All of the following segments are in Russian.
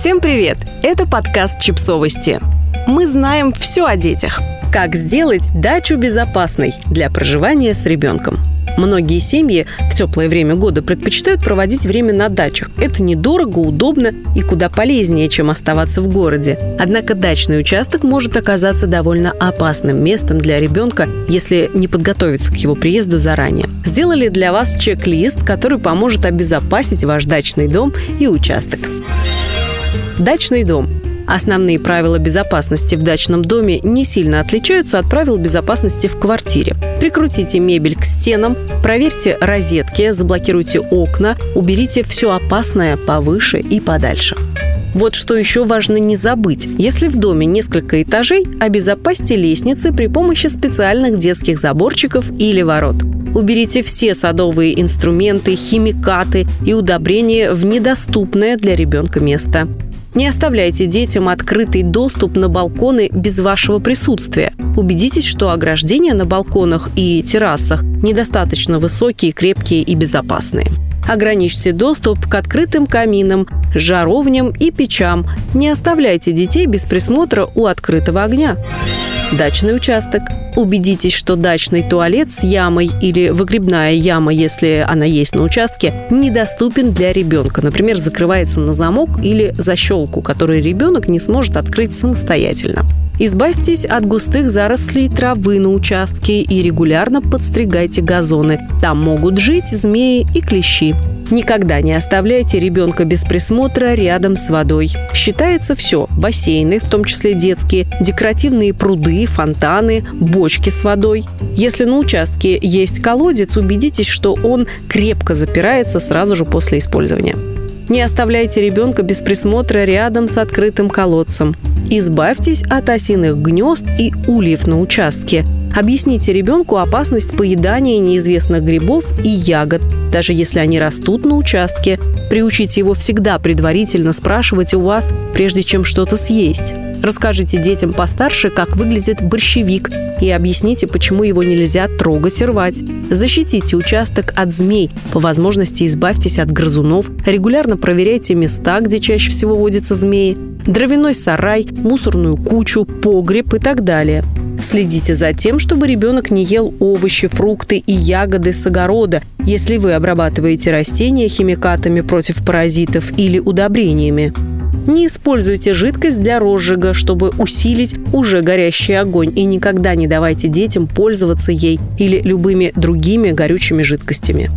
Всем привет! Это подкаст «Чипсовости». Мы знаем все о детях. Как сделать дачу безопасной для проживания с ребенком. Многие семьи в теплое время года предпочитают проводить время на дачах. Это недорого, удобно и куда полезнее, чем оставаться в городе. Однако дачный участок может оказаться довольно опасным местом для ребенка, если не подготовиться к его приезду заранее. Сделали для вас чек-лист, который поможет обезопасить ваш дачный дом и участок. Дачный дом. Основные правила безопасности в дачном доме не сильно отличаются от правил безопасности в квартире. Прикрутите мебель к стенам, проверьте розетки, заблокируйте окна, уберите все опасное повыше и подальше. Вот что еще важно не забыть. Если в доме несколько этажей, обезопасьте лестницы при помощи специальных детских заборчиков или ворот. Уберите все садовые инструменты, химикаты и удобрения в недоступное для ребенка место. Не оставляйте детям открытый доступ на балконы без вашего присутствия. Убедитесь, что ограждения на балконах и террасах недостаточно высокие, крепкие и безопасные. Ограничьте доступ к открытым каминам, жаровням и печам. Не оставляйте детей без присмотра у открытого огня. Дачный участок. Убедитесь, что дачный туалет с ямой или выгребная яма, если она есть на участке, недоступен для ребенка. Например, закрывается на замок или защелку, который ребенок не сможет открыть самостоятельно. Избавьтесь от густых зарослей травы на участке и регулярно подстригайте газоны. Там могут жить змеи и клещи. Никогда не оставляйте ребенка без присмотра рядом с водой. Считается все – бассейны, в том числе детские, декоративные пруды, фонтаны, бочки с водой. Если на участке есть колодец, убедитесь, что он крепко запирается сразу же после использования. Не оставляйте ребенка без присмотра рядом с открытым колодцем. Избавьтесь от осиных гнезд и ульев на участке. Объясните ребенку опасность поедания неизвестных грибов и ягод, даже если они растут на участке. Приучите его всегда предварительно спрашивать у вас, прежде чем что-то съесть. Расскажите детям постарше, как выглядит борщевик, и объясните, почему его нельзя трогать и рвать. Защитите участок от змей, по возможности избавьтесь от грызунов, регулярно проверяйте места, где чаще всего водятся змеи, дровяной сарай, мусорную кучу, погреб и так далее. Следите за тем, чтобы ребенок не ел овощи, фрукты и ягоды с огорода, если вы обрабатываете растения химикатами против паразитов или удобрениями. Не используйте жидкость для розжига, чтобы усилить уже горящий огонь, и никогда не давайте детям пользоваться ей или любыми другими горючими жидкостями.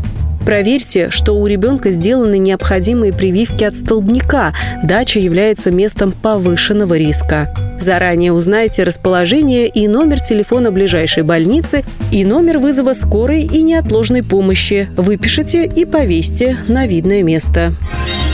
Проверьте, что у ребенка сделаны необходимые прививки от столбняка. Дача является местом повышенного риска. Заранее узнайте расположение и номер телефона ближайшей больницы и номер вызова скорой и неотложной помощи. Выпишите и повесьте на видное место.